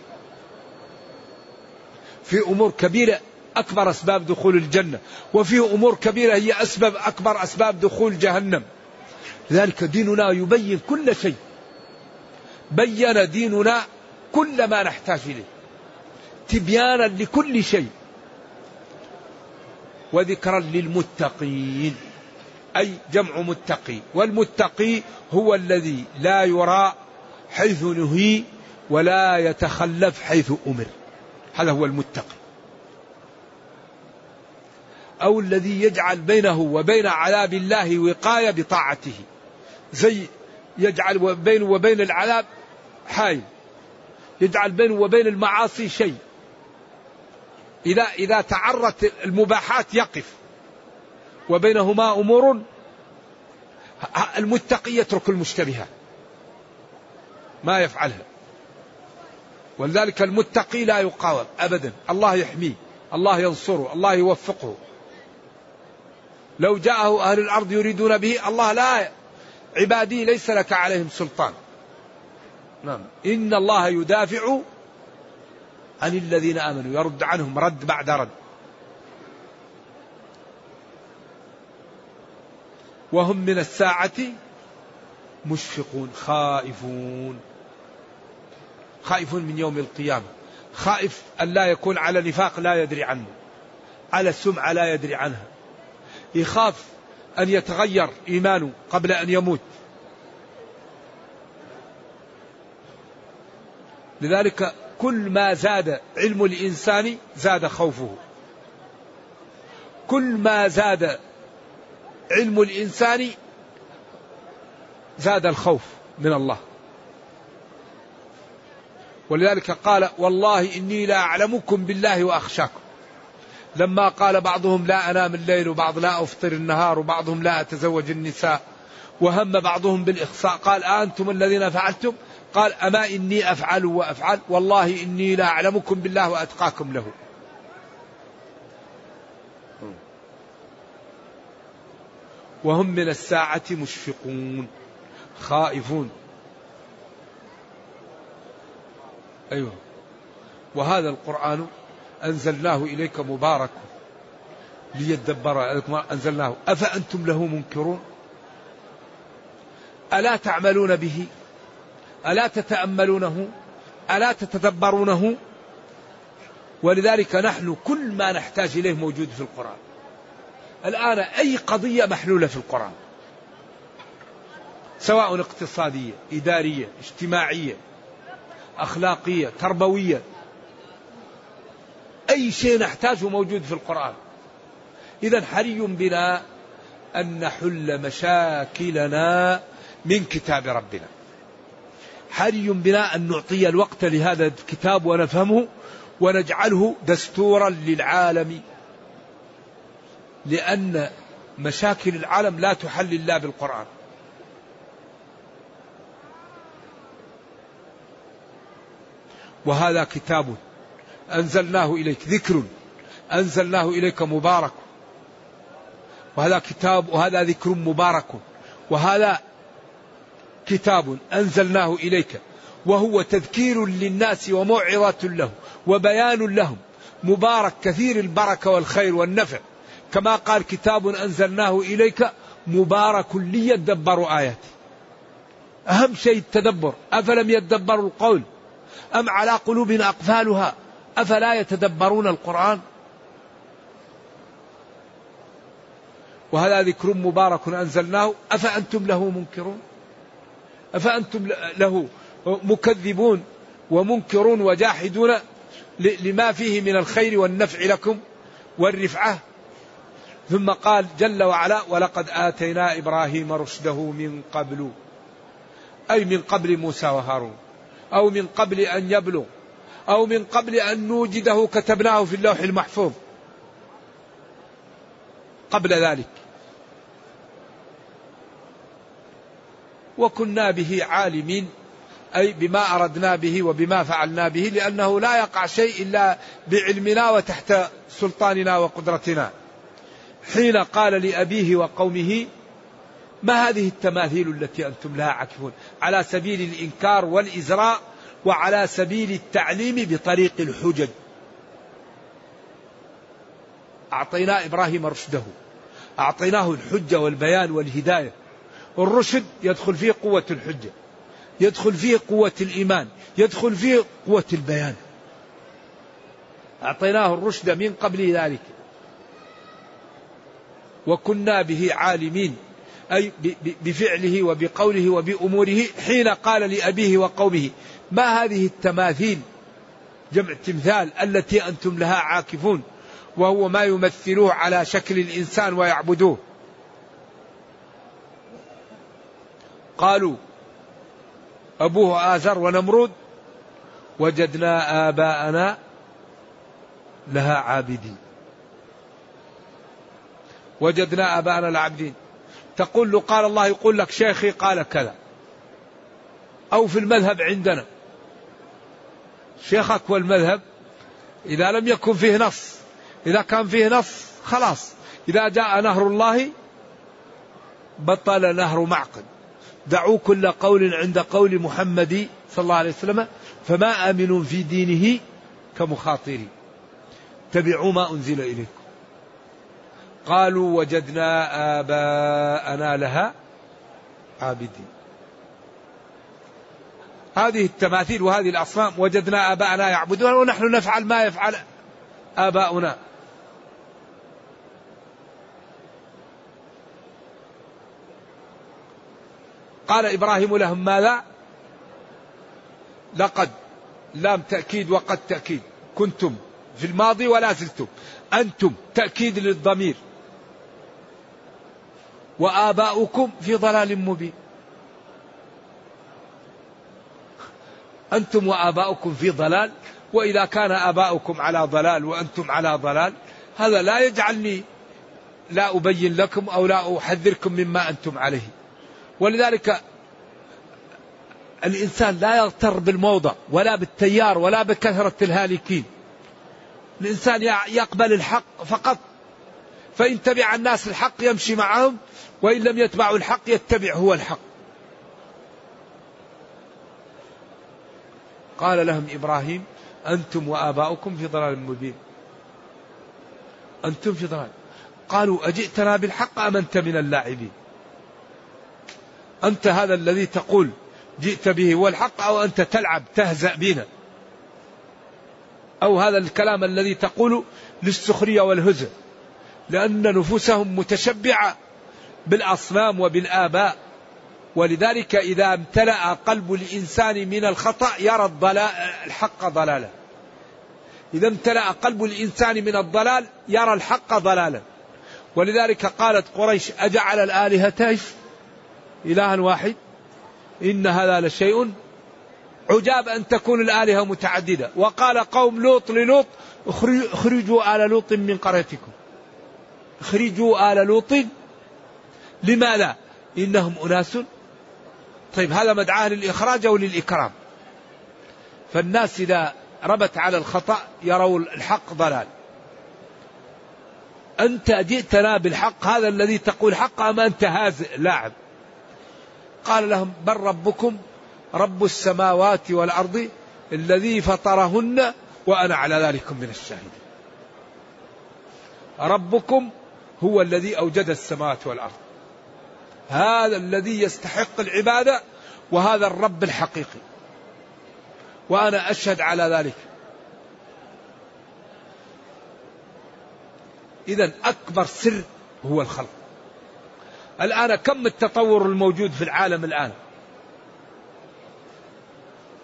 في أمور كبيرة أكبر أسباب دخول الجنة. وفي أمور كبيرة هي أسباب أكبر أسباب دخول جهنم. لذلك ديننا يبين كل شيء. بين ديننا كل ما نحتاج إليه. تبيانا لكل شيء. وذكرا للمتقين. أي جمع متقي. والمتقي هو الذي لا يرى حيث نهي ولا يتخلف حيث أمر. هذا هو المتقي. أو الذي يجعل بينه وبين عذاب الله وقاية بطاعته. زي يجعل بينه وبين العذاب حائل. يجعل بينه وبين المعاصي شيء. إذا إذا تعرت المباحات يقف. وبينهما أمور. المتقي يترك المشتبهات ما يفعلها. ولذلك المتقي لا يقاوم أبدا. الله يحميه. الله ينصره. الله يوفقه. لو جاءه أهل الأرض يريدون به الله لا عبادي ليس لك عليهم سلطان. نعم. إن الله يدافع عن الذين آمنوا؟ يرد عنهم رد بعد رد. وهم من الساعة مشفقون خائفون. خائفون من يوم القيامة. خائف أن لا يكون على نفاق لا يدري عنه. على السمعة لا يدري عنها. يخاف أن يتغير إيمانه قبل أن يموت. لذلك كل ما زاد علم الإنسان زاد خوفه. كل ما زاد علم الإنسان زاد الخوف من الله. ولذلك قال والله إني لا أعلمكم بالله وأخشاكم. لما قال بعضهم لا أنام الليل وبعض لا أفطر النهار وبعضهم لا أتزوج النساء وهم بعضهم بالإخصاء قال أنتم الذين فعلتم قال أما إني أفعل وأفعل والله إني لا أعلمكم بالله وأتقاكم له. وهم من الساعة مشفقون خائفون. أيوه. وهذا القرآن أنزلناه إليك مبارك ليدبر أنزلناه. أفأنتم له منكرون؟ ألا تعملون به؟ ألا تتأملونه؟ ألا تتدبرونه؟ ولذلك نحن كل ما نحتاج إليه موجود في القرآن. الآن أي قضية محلولة في القرآن؟ سواء اقتصادية إدارية اجتماعية أخلاقية تربوية. أي شيء نحتاجه موجود في القرآن. إذا حري بنا أن نحل مشاكلنا من كتاب ربنا. حري بنا أن نعطي الوقت لهذا الكتاب ونفهمه ونجعله دستورا للعالم. لأن مشاكل العالم لا تحل إلا بالقرآن. وهذا كتاب أنزلناه إليك ذكر أنزلناه إليك مبارك. وهذا كتاب وهذا ذكر مبارك. وهذا كتاب أنزلناه إليك وهو تذكير للناس وموعظة له وبيان لهم مبارك كثير البركة والخير والنفع. كما قال كتاب أنزلناه إليك مبارك ليدبروا آياته أهم شيء التدبر أفلم يدبروا القول؟ أم على قلوب أقفالها؟ أفلا يتدبرون القرآن؟ وهذا ذكر مبارك أنزلناه أفأنتم له منكرون؟ أفأنتم له مكذبون ومنكرون وجاحدون لما فيه من الخير والنفع لكم والرفعة؟ ثم قال جل وعلا ولقد آتينا إبراهيم رشده من قبل. أي من قبل موسى وهارون. أو من قبل أن يبلغ. أو من قبل أن نوجده كتبناه في اللوح المحفوظ. قبل ذلك. وكنا به عالمين أي بما أردنا به وبما فعلنا به لأنه لا يقع شيء إلا بعلمنا وتحت سلطاننا وقدرتنا. حين قال لأبيه وقومه ما هذه التماثيل التي أنتم لها عاكفون؟ على سبيل الإنكار والإزراء وعلى سبيل التعليم بطريق الحجج. أعطينا إبراهيم رشده أعطيناه الحجة والبيان والهداية. الرشد يدخل فيه قوة الحجة يدخل فيه قوة الإيمان يدخل فيه قوة البيان. أعطيناه الرشد من قبل ذلك. وكنا به عالمين أي بفعله وبقوله وبأموره حين قال لأبيه وقومه ما هذه التماثيل؟ جمع تمثال التي أنتم لها عاكفون وهو ما يمثلوه على شكل الإنسان ويعبدوه. قالوا أبوه آزر ونمرود وجدنا آباءنا لها عابدين. وجدنا آباءنا العابدين تقول له قال الله يقول لك شيخي قال كذا. أو في المذهب عندنا. شيخك والمذهب إذا لم يكن فيه نص إذا كان فيه نص خلاص. إذا جاء نهر الله بطل نهر معقد. دعوا كل قول عند قول محمد صلى الله عليه وسلم فما آمن في دينه كمخاطرين اتبعوا ما أنزل إليكم. قالوا وجدنا آباءنا لها عابدين. هذه التماثيل وهذه الأصنام وجدنا آباءنا يعبدون ونحن نفعل ما يفعل آباؤنا. قال إبراهيم لهم ماذا؟ لقد لام تأكيد وقد تأكيد. كنتم في الماضي ولا زلتم. أنتم تأكيد للضمير. وآباؤكم في ضلال مبين. أنتم وآباؤكم في ضلال. وإذا كان آباؤكم على ضلال وأنتم على ضلال هذا لا يجعلني لا أبين لكم أو لا أحذركم مما أنتم عليه. ولذلك الإنسان لا يغتر بالموضع ولا بالتيار ولا بكثرة الهالكين. الإنسان يقبل الحق فقط. فإن تبع الناس الحق يمشي معهم وإن لم يتبعوا الحق يتبع هو الحق. قال لهم إبراهيم أنتم وآباؤكم في ضلال مبين. أنتم في ضلال. قالوا أجئتنا بالحق أم أنت من اللاعبين؟ أنت هذا الذي تقول جئت به هو الحق أو أنت تلعب تهزأ بنا. أو هذا الكلام الذي تقول للسخرية والهزء. لأن نفوسهم متشبعة بالأصنام وبالآباء. ولذلك إذا امتلأ قلب الإنسان من الخطأ يرى الضلال الحق ضلالا. إذا امتلأ قلب الإنسان من الضلال يرى الحق ضلالا. ولذلك قالت قريش أجعل الآلهة إلها واحد إن هذا لشيء عجاب أن تكون الآلهة متعددة. وقال قوم لوط للوط اخرجوا آل لوط من قريتكم. اخرجوا آل لوط. لماذا؟ إنهم أناس. طيب هذا مدعاة للإخراج أو للإكرام؟ فالناس إذا ربت على الخطأ يروا الحق ضلال. أنت جئتنا بالحق هذا الذي تقول حق أم أنت هازئ؟ لاعب قال لهم بل ربكم رب السماوات والأرض الذي فطرهن وأنا على ذلك من الشاهدين ربكم هو الذي أوجد السماوات والأرض. هذا الذي يستحق العبادة وهذا الرب الحقيقي. وأنا أشهد على ذلك. إذا أكبر سر هو الخلق. الآن كم التطور الموجود في العالم الآن؟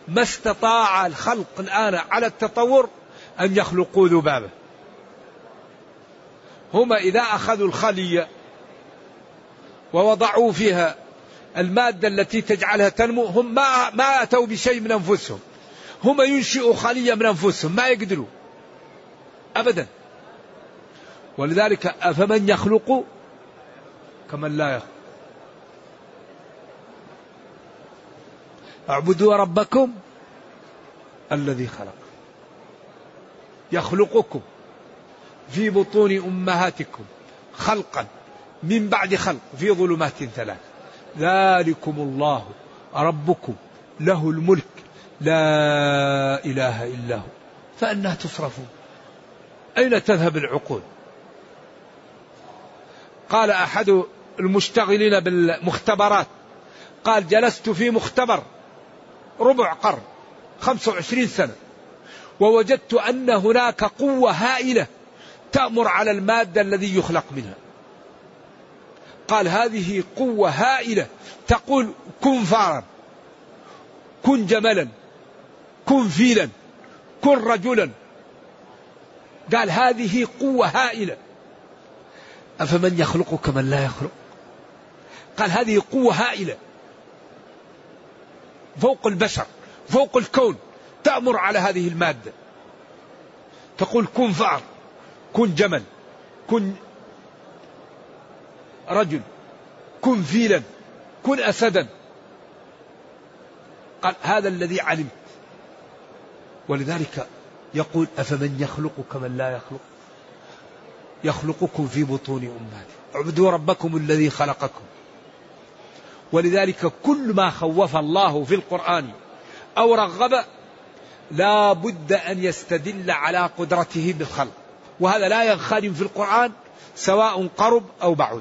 ما استطاع الخلق الآن على التطور أن يخلقوا ذبابة. هم إذا أخذوا الخلية ووضعوا فيها المادة التي تجعلها تنمو هم ما ما أتوا بشيء من أنفسهم. هم ينشئوا خلية من أنفسهم ما يقدروا. أبدا. ولذلك أفمن يخلق كمن لا يخلق اعبدوا ربكم الذي خلق. يخلقكم في بطون أمهاتكم خلقا من بعد خلق في ظلمات ثلاث. ذلكم الله ربكم له الملك لا إله إلا هو. فانى تصرفون أين تذهب العقول؟ قال أحد المشتغلين بالمختبرات. قال جلست في مختبر ربع قرن خمسة وعشرين سنة ووجدت أن هناك قوة هائلة تأمر على المادة الذي يخلق منها. قال هذه قوة هائلة تقول كن فارا كن جملا كن فيلا كن رجلا. قال هذه قوة هائلة. أفمن يخلق كمن لا يخلق؟ قال هذه قوة هائلة. فوق البشر فوق الكون تأمر على هذه المادة. تقول كن فأر كن جمل كن رجل كن فيلا كن أسدا. قال هذا الذي علمت. ولذلك يقول أفمن يخلق كمن لا يخلق؟ يخلقكم في بطون أمهاتكم. اعبدوا ربكم الذي خلقكم. ولذلك كل ما خوف الله في القرآن أو رغب لا بد أن يستدل على قدرته بالخلق. وهذا لا ينخرم في القرآن سواء قرب أو بعد.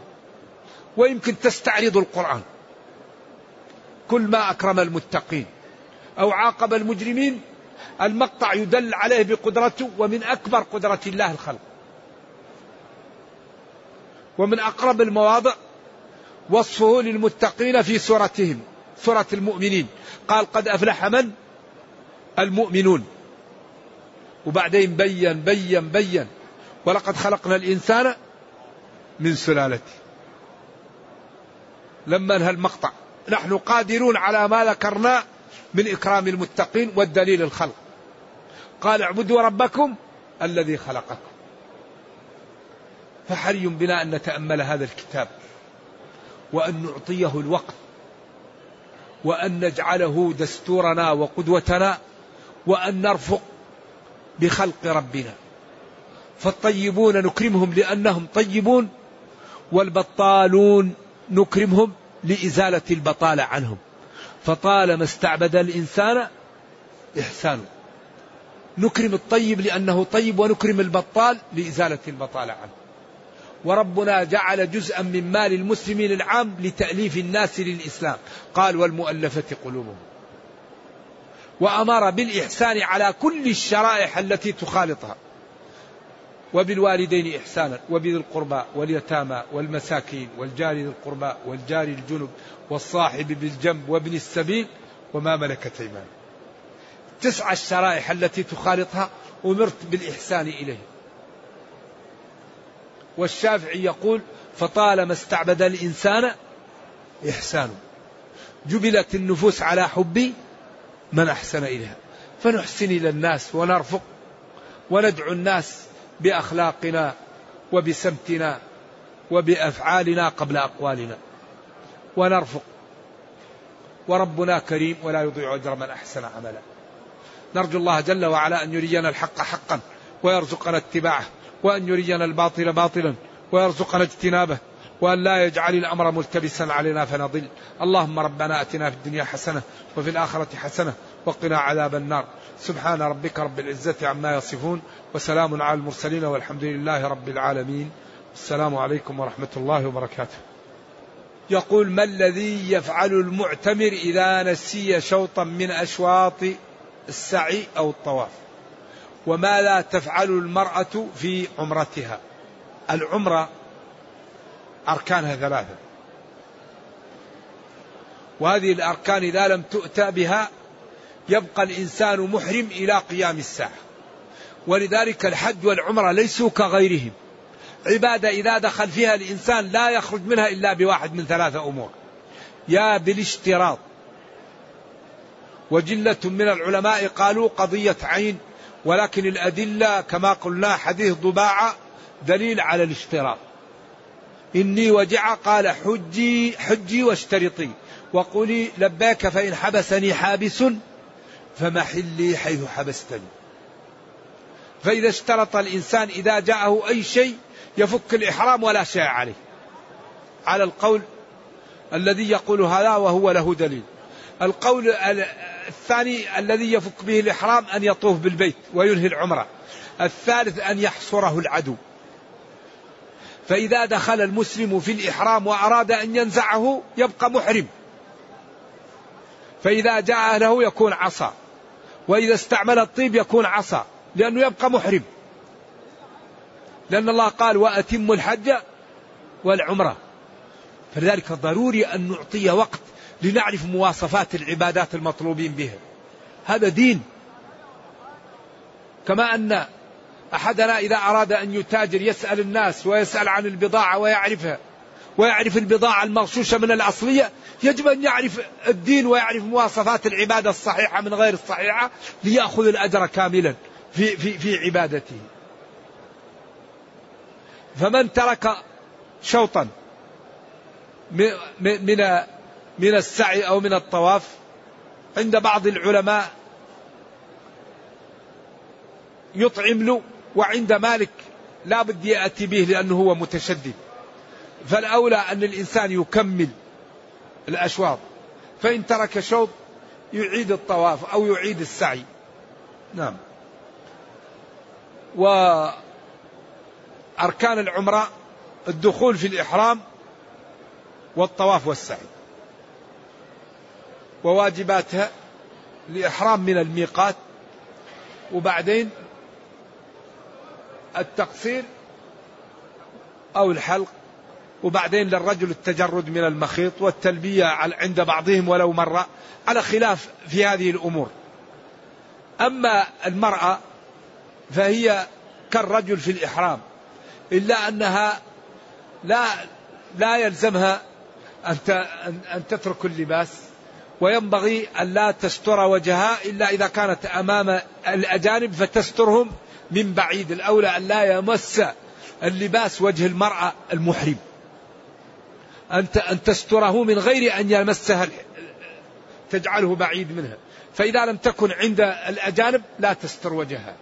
ويمكن تستعرض القرآن. كل ما أكرم المتقين أو عاقب المجرمين المقطع يدل عليه بقدرته ومن أكبر قدرة الله الخلق. ومن أقرب المواضع وصفه للمتقين في سورتهم سورة المؤمنين. قال قد أفلح من؟ المؤمنون. وبعدين بين بين بين ولقد خلقنا الإنسان من سلالته لما انهى المقطع نحن قادرون على ما ذكرنا من إكرام المتقين والدليل الخلق. قال اعبدوا ربكم الذي خلقكم. فحري بنا أن نتأمل هذا الكتاب. وأن نعطيه الوقت وأن نجعله دستورنا وقدوتنا وأن نرفق بخلق ربنا. فالطيبون نكرمهم لأنهم طيبون والبطالون نكرمهم لإزالة البطالة عنهم. فطالما استعبد الإنسان إحسانه. نكرم الطيب لأنه طيب ونكرم البطال لإزالة البطالة عنه. وربنا جعل جزءا من مال المسلمين العام لتأليف الناس للإسلام. قال والمؤلفة قلوبهم. وأمر بالإحسان على كل الشرائح التي تخالطها. وبالوالدين إحسانا وبذي القربى واليتامى والمساكين والجار ذي القربى والجار الجنب والصاحب بالجنب وابن السبيل وما ملكت أيمانه تسعى الشرائح التي تخالطها أمرت بالإحسان إليه والشافعي يقول فطالما استعبد الإنسان إحسانه جبلت النفوس على حب من أحسن إليها. فنحسن إلى الناس ونرفق وندعو الناس بأخلاقنا وبسمتنا وبأفعالنا قبل أقوالنا. ونرفق. وربنا كريم ولا يضيع أجر من أحسن عملا. نرجو الله جل وعلا أن يرينا الحق حقا ويرزقنا اتباعه. وأن يرينا الباطل باطلا ويرزقنا اجتنابه وأن لا يجعل الأمر ملتبسا علينا فنضل. اللهم ربنا أتنا في الدنيا حسنة وفي الآخرة حسنة وقنا عذاب النار. سبحان ربك رب العزة عما يصفون وسلام على المرسلين والحمد لله رب العالمين. السلام عليكم ورحمة الله وبركاته. يقول ما الذي يفعل المعتمر إذا نسي شوطا من أشواط السعي أو الطواف؟ وماذا تفعل المرأة في عمرتها. العمرة أركانها ثلاثة. وهذه الأركان إذا لم تؤتى بها يبقى الإنسان محرم إلى قيام الساعة. ولذلك الحج والعمرة ليسوا كغيرهم. عبادة إذا دخل فيها الإنسان لا يخرج منها إلا بواحد من ثلاثة أمور. يا بالاشتراط. وجلة من العلماء قالوا قضية عين ولكن الأدلة كما قلنا حديث ضباعة دليل على الاشتراط. إني وجع قال حجي حجي واشترطي. وقولي لباك فإن حبسني حابس فمحلي حيث حبستني. فإذا اشترط الإنسان إذا جاءه أي شيء يفك الإحرام ولا شيء عليه. على القول الذي يقول هذا وهو له دليل. القول الثاني الذي يفك به الإحرام أن يطوف بالبيت وينهي العمرة. الثالث أن يحصره العدو. فإذا دخل المسلم في الإحرام وأراد أن ينزعه يبقى محرم. فإذا جاء له يكون عصا. وإذا استعمل الطيب يكون عصا لأنه يبقى محرم. لأن الله قال وأتم الحج والعمرة. فلذلك ضروري أن نعطي وقت لنعرف مواصفات العبادات المطلوبين بها. هذا دين. كما أن أحدنا إذا أراد أن يتاجر يسأل الناس ويسأل عن البضاعة ويعرفها ويعرف البضاعة المغشوشة من الأصلية يجب أن يعرف الدين ويعرف مواصفات العبادة الصحيحة من غير الصحيحة ليأخذ الأجر كاملا في, في, في عبادته. فمن ترك شوطا من من السعي أو من الطواف عند بعض العلماء يطعم له وعند مالك لا بد يأتي به لأنه هو متشدد. فالأولى أن الإنسان يكمل الأشواط. فإن ترك شوط يعيد الطواف أو يعيد السعي. نعم. وأركان العمرة الدخول في الإحرام والطواف والسعي. وواجباتها الإحرام من الميقات. وبعدين التقصير أو الحلق. وبعدين للرجل التجرد من المخيط والتلبية عند بعضهم ولو مرة على خلاف في هذه الأمور. أما المرأة فهي كالرجل في الإحرام إلا أنها لا لا يلزمها أن أن تترك اللباس. وينبغي أن لا تستر وجهها إلا إذا كانت أمام الأجانب فتسترهم من بعيد. الأولى أن لا يمس اللباس وجه المرأة المحرم. أن تستره من غير أن يمسها تجعله بعيد منها. فإذا لم تكن عند الأجانب لا تستر وجهها.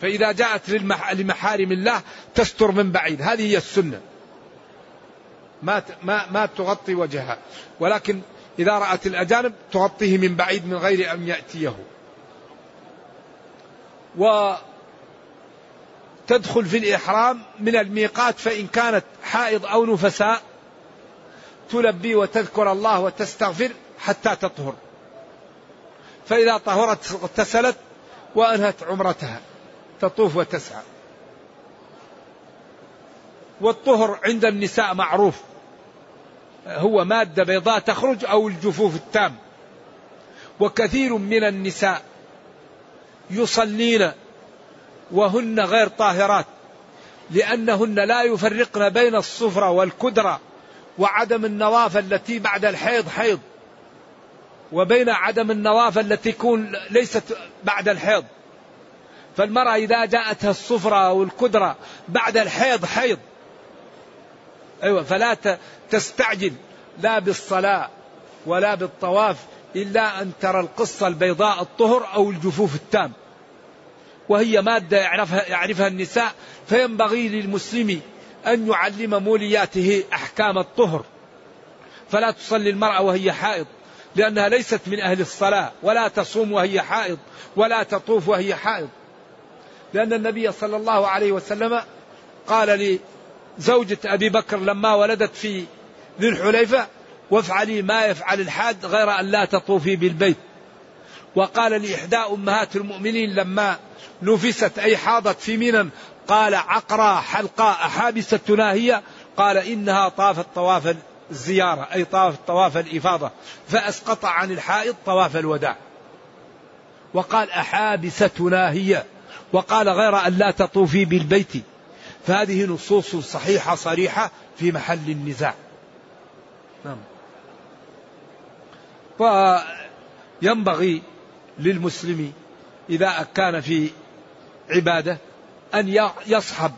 فإذا جاءت لمحارم الله تستر من بعيد. هذه هي السنة. ما ما ما تغطي وجهها. ولكن إذا رأت الأجانب تغطيه من بعيد من غير أن يأتيه. وتدخل في الإحرام من الميقات فإن كانت حائض أو نفساء تلبي وتذكر الله وتستغفر حتى تطهر. فإذا طهرت اغتسلت وأنهت عمرتها تطوف وتسعى. والطهر عند النساء معروف. هو مادة بيضاء تخرج أو الجفوف التام. وكثير من النساء يصلين وهن غير طاهرات لأنهن لا يفرقن بين الصفرة والكدرة وعدم النظافة التي بعد الحيض حيض وبين عدم النظافة التي تكون ليست بعد الحيض. فالمرأة إذا جاءتها الصفرة أو الكدرة بعد الحيض حيض. أيوة فلا تستعجل لا بالصلاة ولا بالطواف إلا أن ترى القصة البيضاء الطهر أو الجفوف التام. وهي مادة يعرفها, يعرفها النساء فينبغي للمسلم أن يعلم مولياته أحكام الطهر. فلا تصلي المرأة وهي حائض لأنها ليست من أهل الصلاة ولا تصوم وهي حائض ولا تطوف وهي حائض. لأن النبي صلى الله عليه وسلم قال لزوجة أبي بكر لما ولدت في ذي الحليفة وافعلي ما يفعل الحاد غير أن لا تطوفي بالبيت. وقال لإحدى أمهات المؤمنين لما نفست أي حاضت في منى قال عقرى حلقاء أحابستنا هي؟ قال إنها طافت طواف الزيارة أي طاف طواف الإفاضة. فأسقط عن الحائض طواف الوداع. وقال أحابستنا هي؟ وقال غير أن لا تطوفي بالبيت. فهذه نصوص صحيحة صريحة في محل النزاع. نعم. وينبغي للمسلم إذا كان في عبادة أن يصحب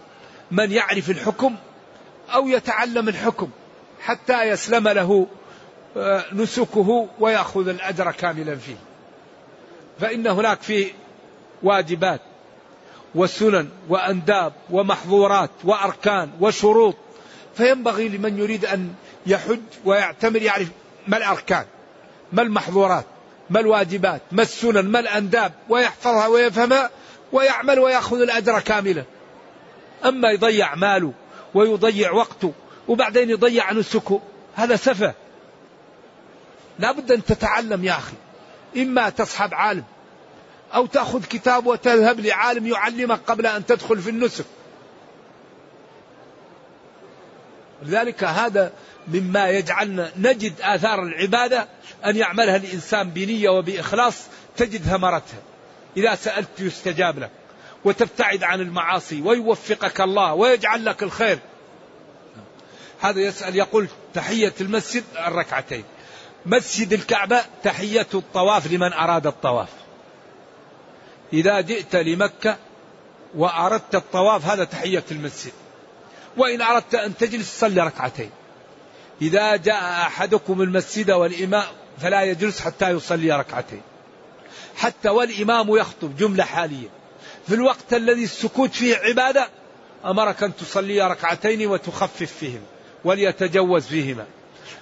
من يعرف الحكم أو يتعلم الحكم حتى يسلم له آه، نسكه ويأخذ الأجر كاملا فيه. فإن هناك في واجبات وسنن وأنداب ومحظورات وأركان وشروط. فينبغي لمن يريد أن يحج ويعتمر يعرف ما الأركان ما المحظورات ما الواجبات ما السنن ما الأنداب ويحفظها ويفهمها ويعمل ويأخذ الأجر كاملا. أما يضيع ماله ويضيع وقته وبعدين يضيع نسكه هذا سفه. لا بد أن تتعلم يا أخي. إما تصحب عالم أو تأخذ كتاب وتذهب لعالم يعلمك قبل أن تدخل في النسك. لذلك هذا مما يجعلنا نجد آثار العبادة أن يعملها الإنسان بنية وبإخلاص تجد ثمرتها. إذا سألت يستجاب لك وتبتعد عن المعاصي ويوفقك الله ويجعل لك الخير. هذا يسأل يقول تحية المسجد الركعتين. مسجد الكعبة تحية الطواف لمن أراد الطواف. إذا جئت لمكة وأردت الطواف هذا تحية المسجد. وإن أردت أن تجلس صلي ركعتين. إذا جاء أحدكم المسجد والإمام فلا يجلس حتى يصلي ركعتين. حتى والإمام يخطب جملة حالية. في الوقت الذي السكوت فيه عبادة أمرك أن تصلي ركعتين وتخفف فيهما وليتجوز فيهما.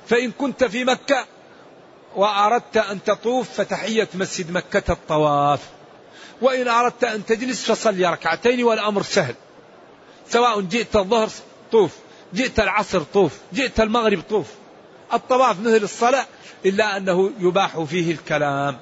فإن كنت في مكة وأردت أن تطوف فتحية مسجد مكة الطواف. وإن أردت أن تجلس فصلي ركعتين والأمر سهل. سواء جئت الظهر طوف جئت العصر طوف جئت المغرب طوف. الطواف مثل الصلاة إلا أنه يباح فيه الكلام.